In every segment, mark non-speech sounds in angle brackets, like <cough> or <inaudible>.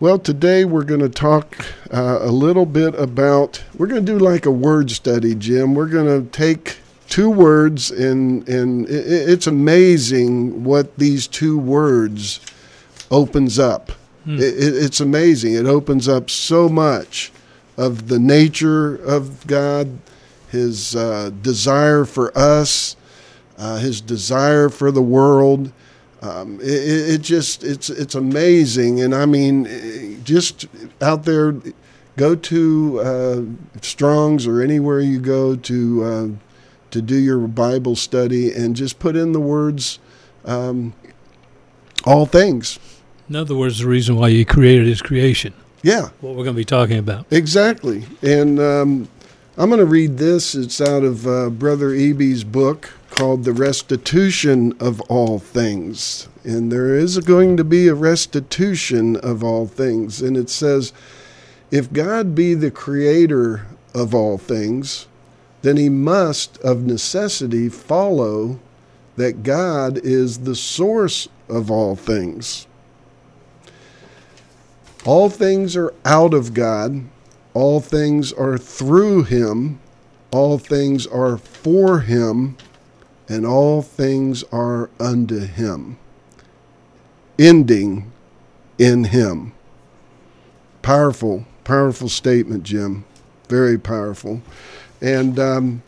Well, today we're going to talk uh, a little bit about. We're going to do like a word study, Jim. We're going to take two words, and and it's amazing what these two words opens up. Hmm. It, it, it's amazing. It opens up so much of the nature of God, His uh, desire for us, uh, His desire for the world um, it, it, just it's it's amazing, and I mean, just out there, go to uh, Strong's or anywhere you go to uh, to do your Bible study, and just put in the words, um, all things. In other words, the reason why He created His creation. Yeah, what we're going to be talking about exactly, and um, I'm going to read this. It's out of uh, Brother Eby's book called The Restitution of All Things. And there is going to be a restitution of all things. And it says, if God be the creator of all things, then he must of necessity follow that God is the source of all things. All things are out of God, all things are through him, all things are for him, and all things are unto him, ending in him. Powerful, powerful statement, Jim. Very powerful. And um,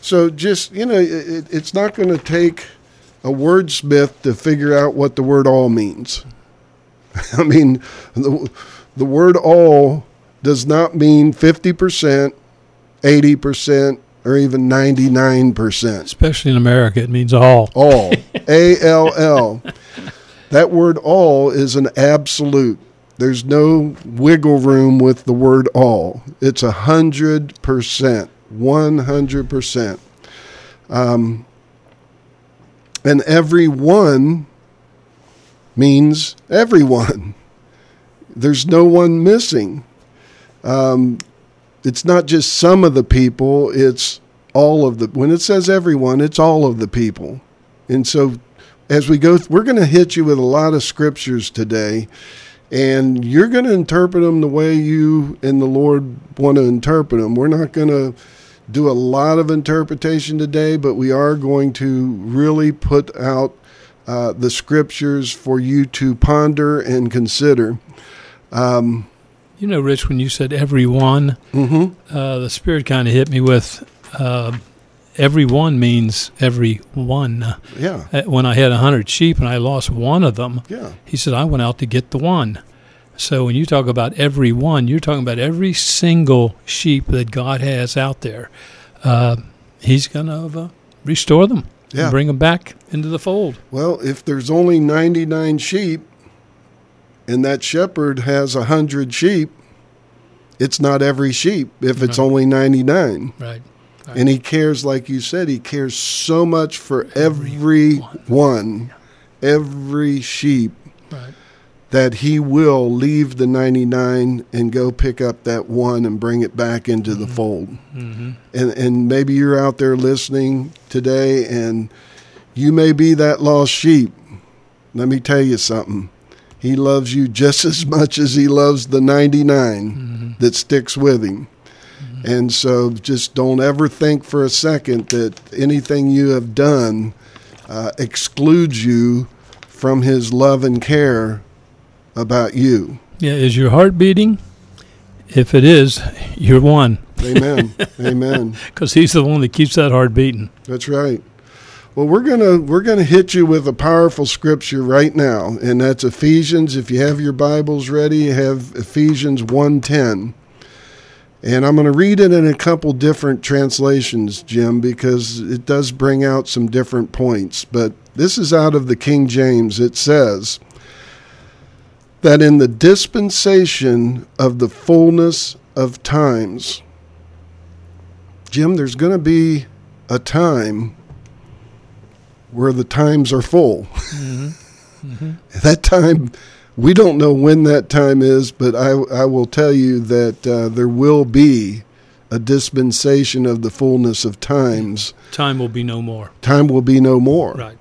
so, just, you know, it, it's not going to take a wordsmith to figure out what the word all means. <laughs> I mean, the, the word all does not mean 50%, 80%, or even 99%. Especially in America, it means all. All. A L L. That word all is an absolute. There's no wiggle room with the word all. It's a hundred percent, one hundred percent. Um, and every one means everyone. There's no one missing. Um, it's not just some of the people, it's all of the when it says everyone, it's all of the people. And so as we go we're going to hit you with a lot of scriptures today and you're going to interpret them the way you and the Lord want to interpret them. We're not going to do a lot of interpretation today, but we are going to really put out uh, the scriptures for you to ponder and consider. Um, you know, Rich, when you said everyone, mm-hmm. uh, the Spirit kind of hit me with uh, every one means every one. Yeah. Uh, when I had a hundred sheep and I lost one of them, yeah. he said I went out to get the one. So when you talk about every one, you're talking about every single sheep that God has out there. Uh, he's going to uh, restore them. Yeah. bring them back into the fold. Well, if there's only 99 sheep, and that shepherd has a hundred sheep, it's not every sheep if it's only 99. Right. right. And he cares, like you said, he cares so much for every, every one, one yeah. every sheep, right. that he will leave the 99 and go pick up that one and bring it back into mm-hmm. the fold. Mm-hmm. And, and maybe you're out there listening today and you may be that lost sheep. Let me tell you something he loves you just <laughs> as much as he loves the 99 mm-hmm. that sticks with him. Mm-hmm. And so just don't ever think for a second that anything you have done uh, excludes you from his love and care about you. Yeah, is your heart beating? If it is, you're one. Amen. <laughs> Amen. <laughs> Because he's the one that keeps that heart beating. That's right. Well, we're gonna we're gonna hit you with a powerful scripture right now, and that's Ephesians. If you have your Bibles ready, have Ephesians one ten, and I'm going to read it in a couple different translations, Jim, because it does bring out some different points. But this is out of the King James. It says that in the dispensation of the fullness of times, Jim, there's going to be a time where the times are full. <laughs> Mm-hmm. Mm-hmm. that time, we don't know when that time is, but I, I will tell you that uh, there will be a dispensation of the fullness of times. Time will be no more. Time will be no more. Right.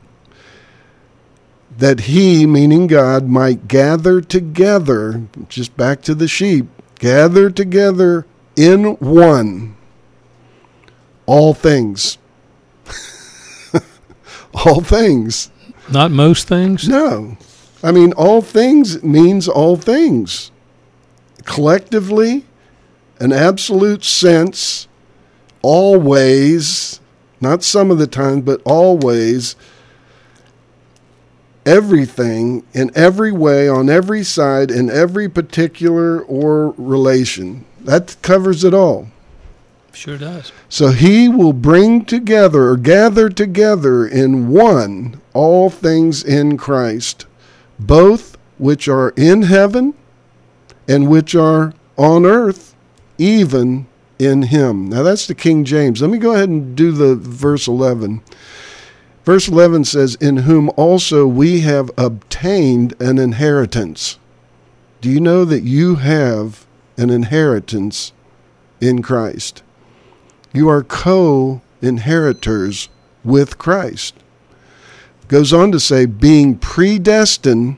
that he, meaning God, might gather together, just back to the sheep, gather together in one all things. <laughs> all things. Not most things. No. I mean, all things means all things. Collectively, an absolute sense, always, not some of the time, but always, everything in every way, on every side, in every particular or relation. That covers it all. Sure does. So he will bring together or gather together in one all things in Christ, both which are in heaven and which are on earth, even in him. Now that's the King James. Let me go ahead and do the verse 11. Verse 11 says, In whom also we have obtained an inheritance. Do you know that you have an inheritance in Christ? You are co inheritors with Christ. Goes on to say, being predestined,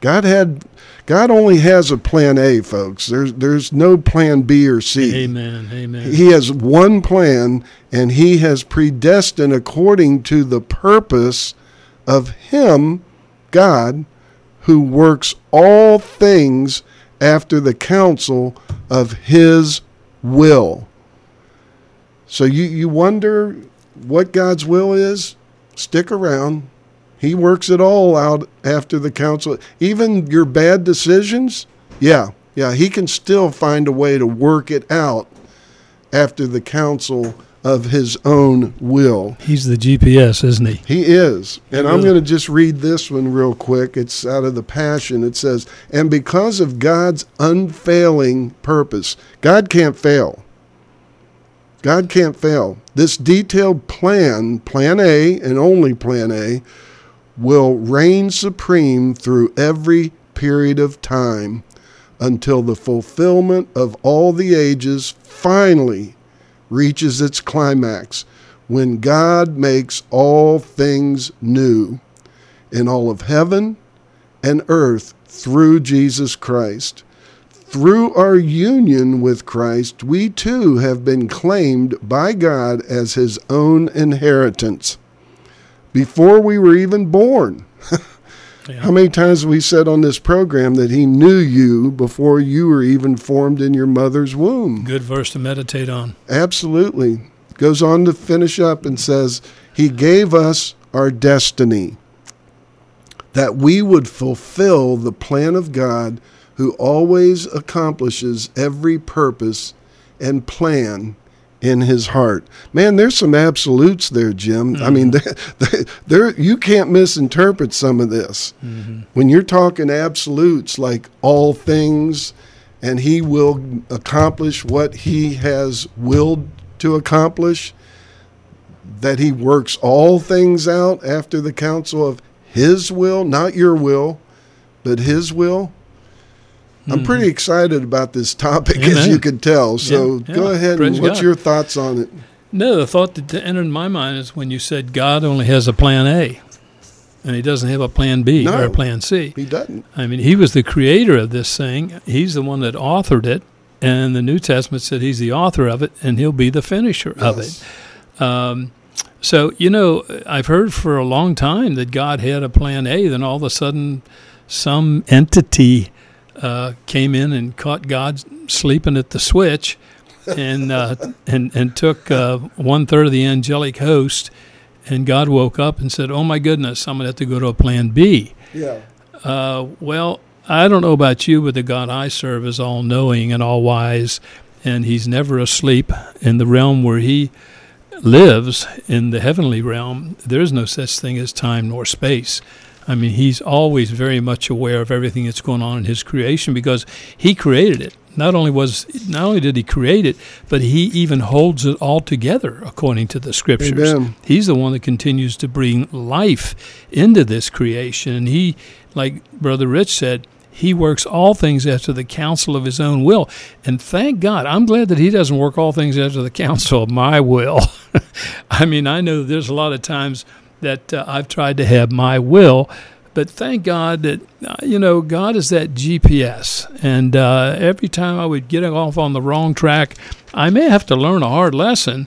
God had God only has a plan A, folks. There's there's no plan B or C. Amen. Amen. He has one plan and he has predestined according to the purpose of him, God, who works all things after the counsel of his will. So you, you wonder what God's will is? Stick around. He works it all out after the counsel. Even your bad decisions, yeah, yeah, he can still find a way to work it out after the counsel of his own will. He's the GPS, isn't he? He is. And I'm going to just read this one real quick. It's out of the Passion. It says, And because of God's unfailing purpose, God can't fail. God can't fail. This detailed plan, Plan A and only Plan A, will reign supreme through every period of time until the fulfillment of all the ages finally reaches its climax when God makes all things new in all of heaven and earth through Jesus Christ. Through our union with Christ, we too have been claimed by God as his own inheritance before we were even born. <laughs> Yeah. How many times have we said on this program that he knew you before you were even formed in your mother's womb? Good verse to meditate on. Absolutely. Goes on to finish up and says, He gave us our destiny, that we would fulfill the plan of God who always accomplishes every purpose and plan in his heart. Man, there's some absolutes there, Jim. I mean, mm-hmm. there, there, you can't misinterpret some of this. Mm-hmm. When you're talking absolutes like all things, and he will accomplish what he has willed to accomplish, that he works all things out after the counsel of his will, not your will, but his will. I'm pretty excited about this topic, as you can tell. So Yeah, go ahead Praise and what's God. your thoughts on it? No, the thought that entered my mind is when you said God only has a plan A, and He doesn't have a plan B No. or a plan C. He doesn't. I mean, He was the creator of this thing. He's the one that authored it, and the New Testament said He's the author of it, and He'll be the finisher of it. Um, so you know, I've heard for a long time that God had a plan A. Then all of a sudden, some entity uh, came in and caught God sleeping at the switch, and uh, <laughs> and and took uh, one third of the angelic host. And God woke up and said, "Oh my goodness, I'm going to have to go to a plan B." Yeah. Uh, well, I don't know about you, but the God I serve is all knowing and all wise, and He's never asleep. In the realm where He lives, in the heavenly realm, there is no such thing as time nor space. I mean, He's always very much aware of everything that's going on in His creation because He created it. Not only was not only did He create it, but He even holds it all together according to the Scriptures. Amen. He's the one that continues to bring life into this creation. And he, like Brother Rich said, he works all things after the counsel of his own will. And thank God, I'm glad that he doesn't work all things after the counsel of my will. <laughs> I mean, I know there's a lot of times that uh, I've tried to have my will, But thank God that, uh, you know, God is that GPS. And uh, every time I would get off on the wrong track, I may have to learn a hard lesson,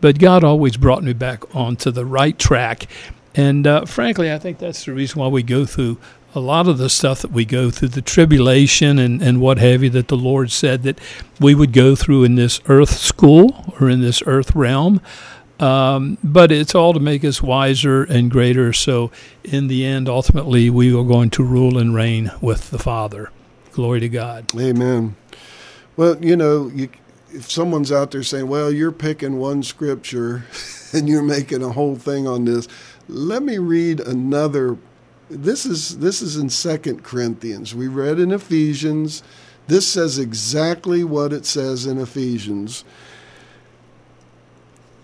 but God always brought me back onto the right track. And uh, frankly, I think that's the reason why we go through a lot of the stuff that we go through, the tribulation and, and what have you, that the Lord said that we would go through in this earth school or in this earth realm. Um, but it's all to make us wiser and greater. So, in the end, ultimately, we are going to rule and reign with the Father. Glory to God. Amen. Well, you know, you, if someone's out there saying, well, you're picking one scripture <laughs> and you're making a whole thing on this, let me read another. This is this is in Second Corinthians. We read in Ephesians. This says exactly what it says in Ephesians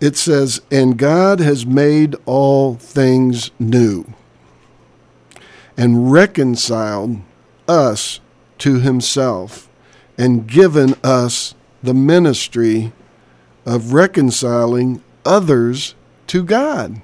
it says, And God has made all things new and reconciled us to himself and given us the ministry of reconciling others to God.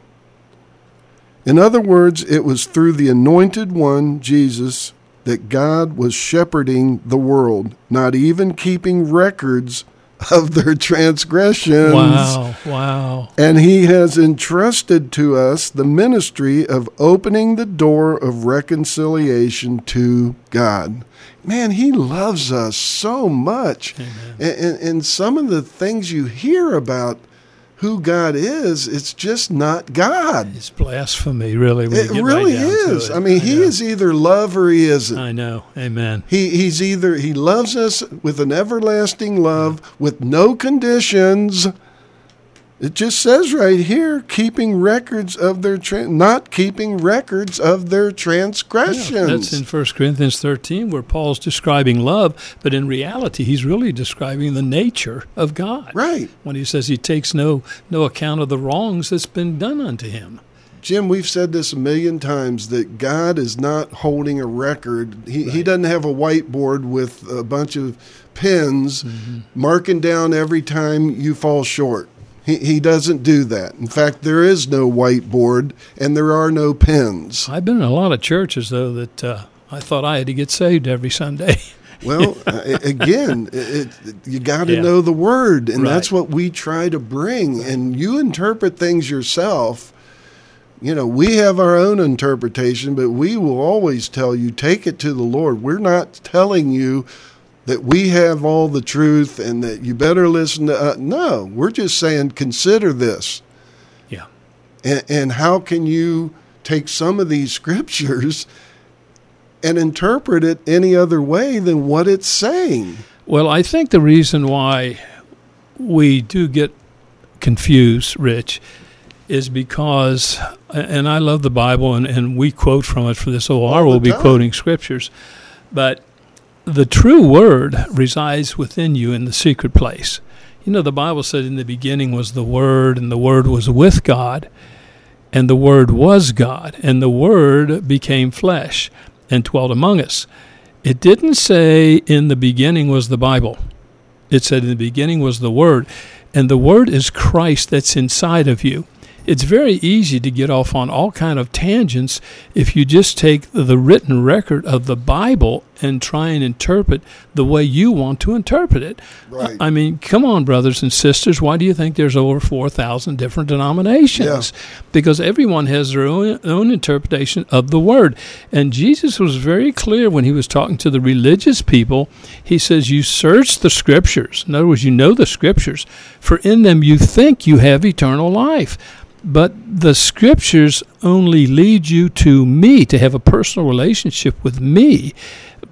In other words, it was through the anointed one, Jesus, that God was shepherding the world, not even keeping records of their transgressions. Wow, wow. And he has entrusted to us the ministry of opening the door of reconciliation to God. Man, he loves us so much. And, and, and some of the things you hear about who God is, it's just not God. It's blasphemy, really. it really right is. It. I mean, I he is either love or he isn't. I know. Amen. He he's either he loves us with an everlasting love with no conditions it just says right here, keeping records of their tra- not keeping records of their transgressions. Yeah, that's in 1 Corinthians 13 where Paul's describing love, but in reality he's really describing the nature of God. Right. When he says he takes no no account of the wrongs that's been done unto him. Jim, we've said this a million times that God is not holding a record. He, right. he doesn't have a whiteboard with a bunch of pens mm-hmm. marking down every time you fall short. He, he doesn't do that. In fact, there is no whiteboard and there are no pens. I've been in a lot of churches, though, that uh, I thought I had to get saved every Sunday. <laughs> well, again, it, it, you got to yeah. know the word, and right. that's what we try to bring. And you interpret things yourself. You know, we have our own interpretation, but we will always tell you take it to the Lord. We're not telling you that we have all the truth and that you better listen to us. No, we're just saying consider this. Yeah. And, and how can you take some of these <laughs> scriptures and interpret it any other way than what it's saying? Well, I think the reason why we do get confused, Rich, is because, and I love the Bible and, and we quote from it for this OR, we'll be quoting scriptures, but the true word resides within you in the secret place. You know, the Bible said in the beginning was the Word, and the Word was with God, and the Word was God, and the Word became flesh and dwelt among us. It didn't say in the beginning was the Bible. It said in the beginning was the Word, and the Word is Christ that's inside of you it's very easy to get off on all kind of tangents if you just take the written record of the Bible and try and interpret the way you want to interpret it. Right. I mean, come on, brothers and sisters. Why do you think there's over 4,000 different denominations? Yeah. Because everyone has their own, own interpretation of the word. And Jesus was very clear when he was talking to the religious people. He says, You search the scriptures. In other words, you know the scriptures, for in them you think you have eternal life. But the scriptures only lead you to me, to have a personal relationship with me,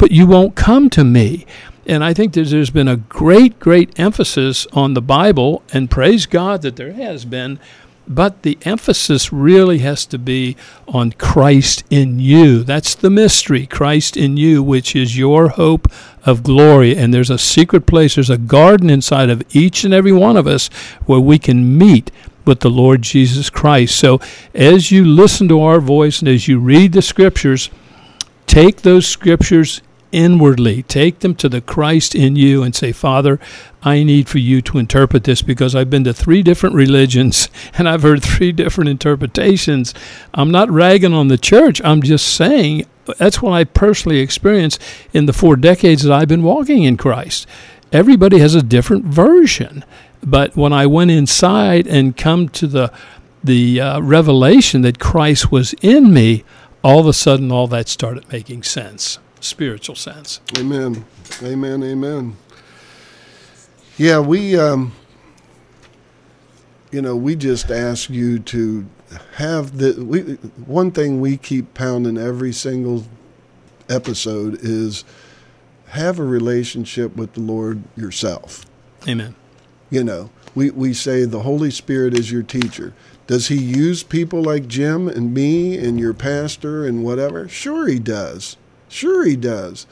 but you won't come to me. And I think there's, there's been a great, great emphasis on the Bible, and praise God that there has been. But the emphasis really has to be on Christ in you. That's the mystery, Christ in you, which is your hope of glory. And there's a secret place, there's a garden inside of each and every one of us where we can meet with the Lord Jesus Christ. So as you listen to our voice and as you read the scriptures, take those scriptures inwardly. Take them to the Christ in you and say, Father, I need for you to interpret this because I've been to three different religions <laughs> and I've heard three different interpretations. I'm not ragging on the church. I'm just saying that's what I personally experienced in the four decades that I've been walking in Christ. Everybody has a different version. But when I went inside and come to the the uh, revelation that Christ was in me, all of a sudden all that started making sense, spiritual sense. Amen. Amen. Amen. Yeah, we, um, you know, we just ask you to have the. We, one thing we keep pounding every single episode is have a relationship with the Lord yourself. Amen. You know, we, we say the Holy Spirit is your teacher. Does he use people like Jim and me and your pastor and whatever? Sure, he does. Sure, he does.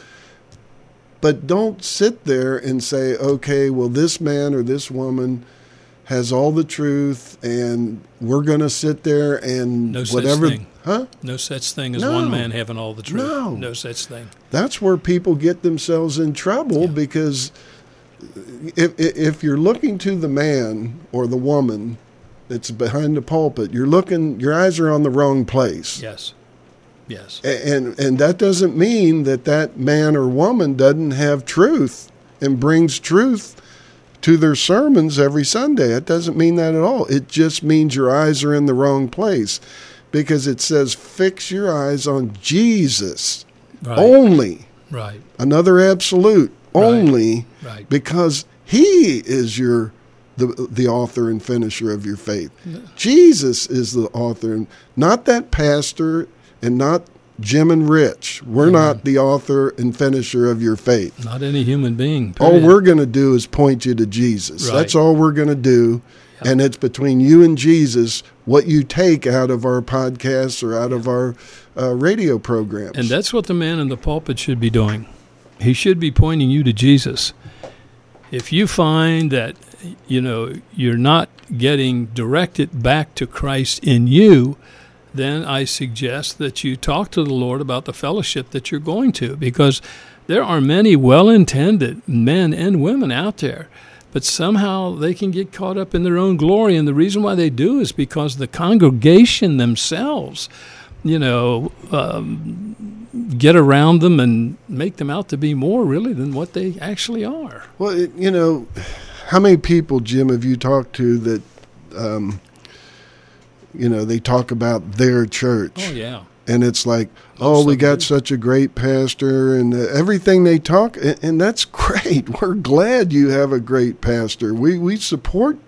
But don't sit there and say, okay, well, this man or this woman has all the truth, and we're going to sit there and No such whatever. thing. Huh? No such thing as No. one man having all the truth. No. no such thing. That's where people get themselves in trouble Yeah. because if, if you're looking to the man or the woman that's behind the pulpit, you're looking, your eyes are on the wrong place. Yes. Yes. And, and that doesn't mean that that man or woman doesn't have truth and brings truth to their sermons every Sunday. It doesn't mean that at all. It just means your eyes are in the wrong place because it says fix your eyes on Jesus Right. only. Right. Another absolute Right. only Right. because he is your the the author and finisher of your faith. Jesus is the author and not that pastor and not Jim and Rich. We're not the author and finisher of your faith. Not any human being. All we're going to do is point you to Jesus. Right. That's all we're going to do. And it's between you and Jesus what you take out of our podcasts or out of our uh, radio programs. And that's what the man in the pulpit should be doing. He should be pointing you to Jesus. If you find that you know you're not getting directed back to Christ in you, then I suggest that you talk to the Lord about the fellowship that you're going to because there are many well-intended men and women out there but somehow they can get caught up in their own glory and the reason why they do is because the congregation themselves you know um, get around them and make them out to be more really than what they actually are. Well, you know, how many people, Jim, have you talked to that, um, you know, they talk about their church? oh yeah And it's like, oh, we got such a great pastor and uh, everything they talk, and, and that's <laughs> great. We're glad you have a great pastor. We, we support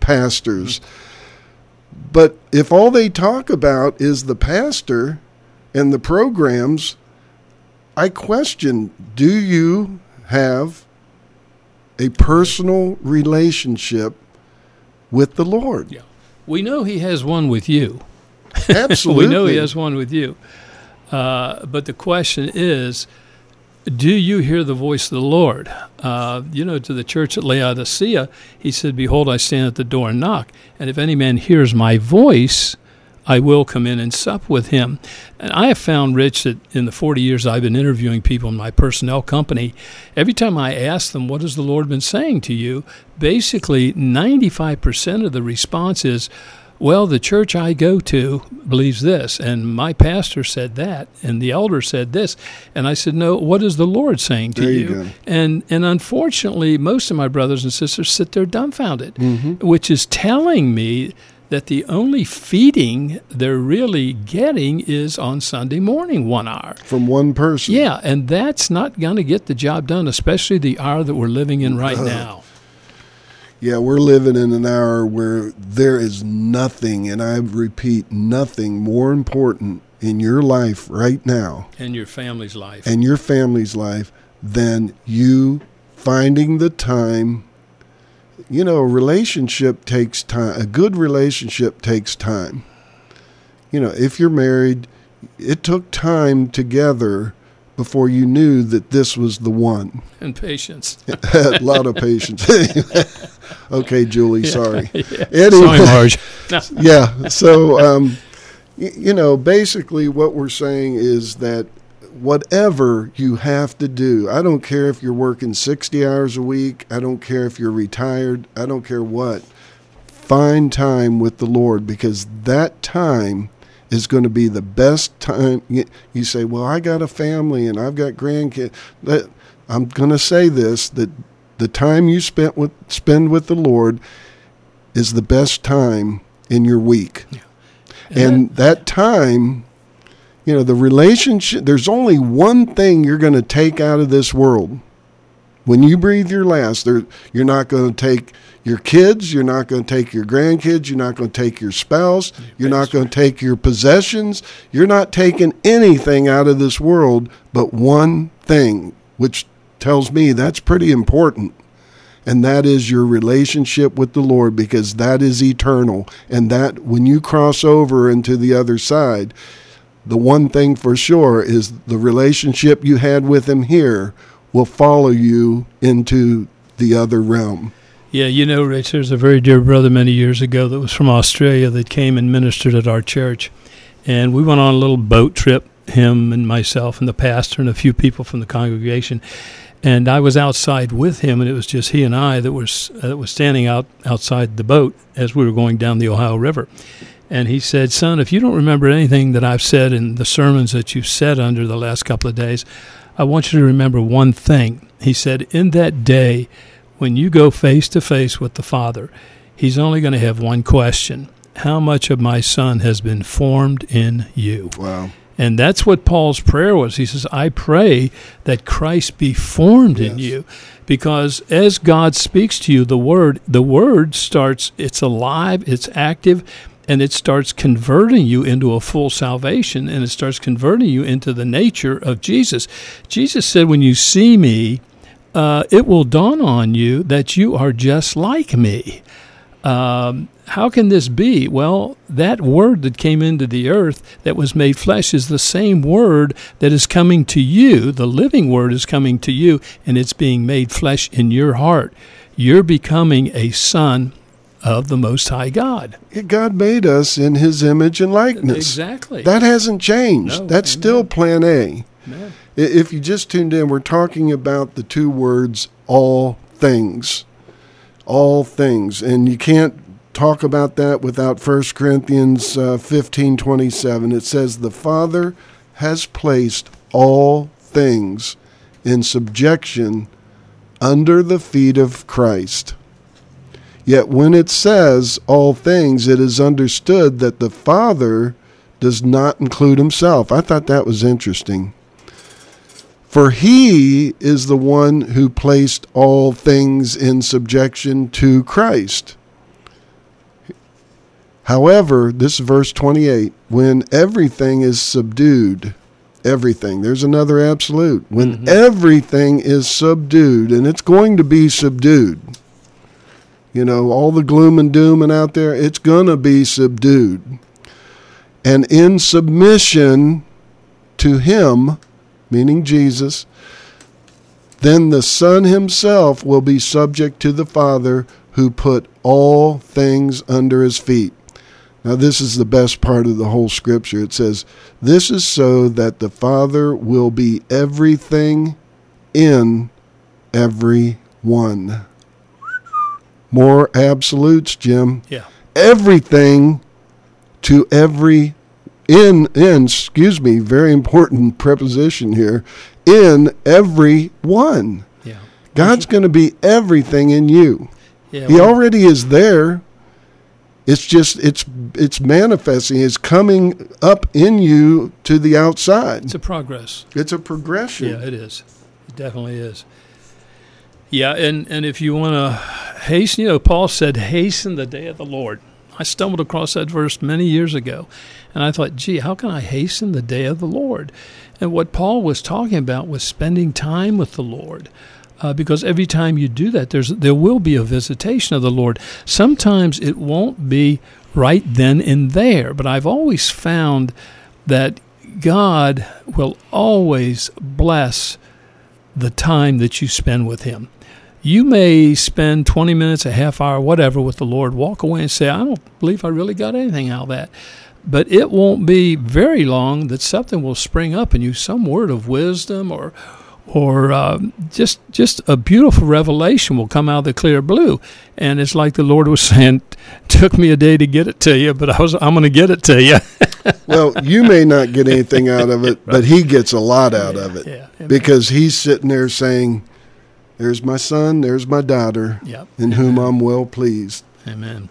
pastors. But if all they talk about is the pastor and the programs, I question do you have a personal relationship with the Lord? yeah we know he has one with you Absolutely. <laughs> we know he has one with you. Uh, but the question is, do you hear the voice of the Lord? Uh, you know, to the church at Laodicea, he said, Behold, I stand at the door and knock. And if any man hears my voice, I will come in and sup with him. And I have found, Rich, that in the 40 years I've been interviewing people in my personnel company, every time I ask them, What has the Lord been saying to you? Basically, 95% of the response is, well, the church I go to believes this, and my pastor said that, and the elder said this, and I said, "No, what is the Lord saying to There you go. And and unfortunately, most of my brothers and sisters sit there dumbfounded, Mm-hmm. which is telling me that the only feeding they're really getting is on Sunday morning, one hour. From one person. Yeah, and that's not going to get the job done, especially the hour that we're living in right now. Yeah, we're living in an hour where there is nothing, and I repeat, nothing more important in your life right now And your family's life. and your family's life than you finding the time. You know, a relationship takes time. A good relationship takes time. You know, if you're married, it took time together before you knew that this was the one. and patience. <laughs> a lot of patience. <laughs> okay, Julie, sorry. yeah. Anyway, Sorry, Marge. <laughs> No. yeah. So, um, you know, basically, what we're saying is that whatever you have to do. I don't care if you're working 60 hours a week. I don't care if you're retired. I don't care what. Find time with the Lord because that time is going to be the best time. You say, Well, I got a family and I've got grandkids. I'm going to say this that the time you spent with, spend with the Lord is the best time in your week. Yeah. And, and that, that time you know, the relationship, there's only one thing you're going to take out of this world. When you breathe your last, there, you're not going to take your kids, you're not going to take your grandkids, you're not going to take your spouse, you're not going to take your possessions, you're not taking anything out of this world but one thing, which tells me that's pretty important. And that is your relationship with the Lord because that is eternal. And that when you cross over into the other side, the one thing for sure is the relationship you had with him here will follow you into the other realm. Yeah, you know, Rich, there's a very dear brother many years ago that was from Australia that came and ministered at our church. And we went on a little boat trip, him and myself and the pastor and a few people from the congregation. And I was outside with him, and it was just he and I that was uh, that was standing out outside the boat as we were going down the Ohio River. And he said, Son, if you don't remember anything that I've said in the sermons that you've said under the last couple of days, I want you to remember one thing. He said, In that day, when you go face to face with the Father, He's only going to have one question How much of my Son has been formed in you? Wow. And that's what Paul's prayer was. He says, I pray that Christ be formed yes. in you. Because as God speaks to you, the word, the word starts, it's alive, it's active, and it starts converting you into a full salvation and it starts converting you into the nature of Jesus. Jesus said, When you see me, uh, it will dawn on you that you are just like me. Um, how can this be? Well, that word that came into the earth that was made flesh is the same word that is coming to you. The living word is coming to you, and it's being made flesh in your heart. You're becoming a son of the Most High God. God made us in His image and likeness. Exactly. That hasn't changed. No, That's amen. still Plan A. Amen. If you just tuned in, we're talking about the two words all things. All things. And you can't talk about that without 1 Corinthians uh, 15 27. It says, The Father has placed all things in subjection under the feet of Christ. Yet when it says all things, it is understood that the Father does not include himself. I thought that was interesting. For he is the one who placed all things in subjection to Christ. However, this verse 28 when everything is subdued, everything, there's another absolute. When mm-hmm. everything is subdued, and it's going to be subdued you know, all the gloom and doom and out there, it's going to be subdued. And in submission to Him, meaning Jesus, then the Son Himself will be subject to the Father who put all things under His feet. Now, this is the best part of the whole scripture. It says, This is so that the Father will be everything in every one more absolutes, Jim. Yeah. Everything to every in in excuse me, very important <laughs> preposition here. In every one. Yeah. God's going to be everything in you. Yeah, he already is there. It's just it's it's manifesting. It's coming up in you to the outside. It's a progress. It's a progression. Yeah, it is. It definitely is. Yeah, and, and if you want to hasten, you know, Paul said, hasten the day of the Lord. I stumbled across that verse many years ago, and I thought, gee, how can I hasten the day of the Lord? And what Paul was talking about was spending time with the Lord. Uh, because every time you do that, there's there will be a visitation of the Lord. Sometimes it won't be right then and there, but I've always found that God will always bless the time that you spend with Him you may spend 20 minutes, a half hour, whatever with the Lord, walk away and say, I don't believe I really got anything out of that. but it won't be very long that something will spring up in you, some word of wisdom or or uh, just just a beautiful revelation will come out of the clear blue, and it's like the Lord was <laughs> saying, "Took me a day to get it to you, but I was I'm going to get it to you." <laughs> well, you may not get anything out of it, <laughs> but He gets a lot out yeah, of it yeah, because He's sitting there saying, "There's my son, there's my daughter, Yep. in whom I'm well pleased." Amen.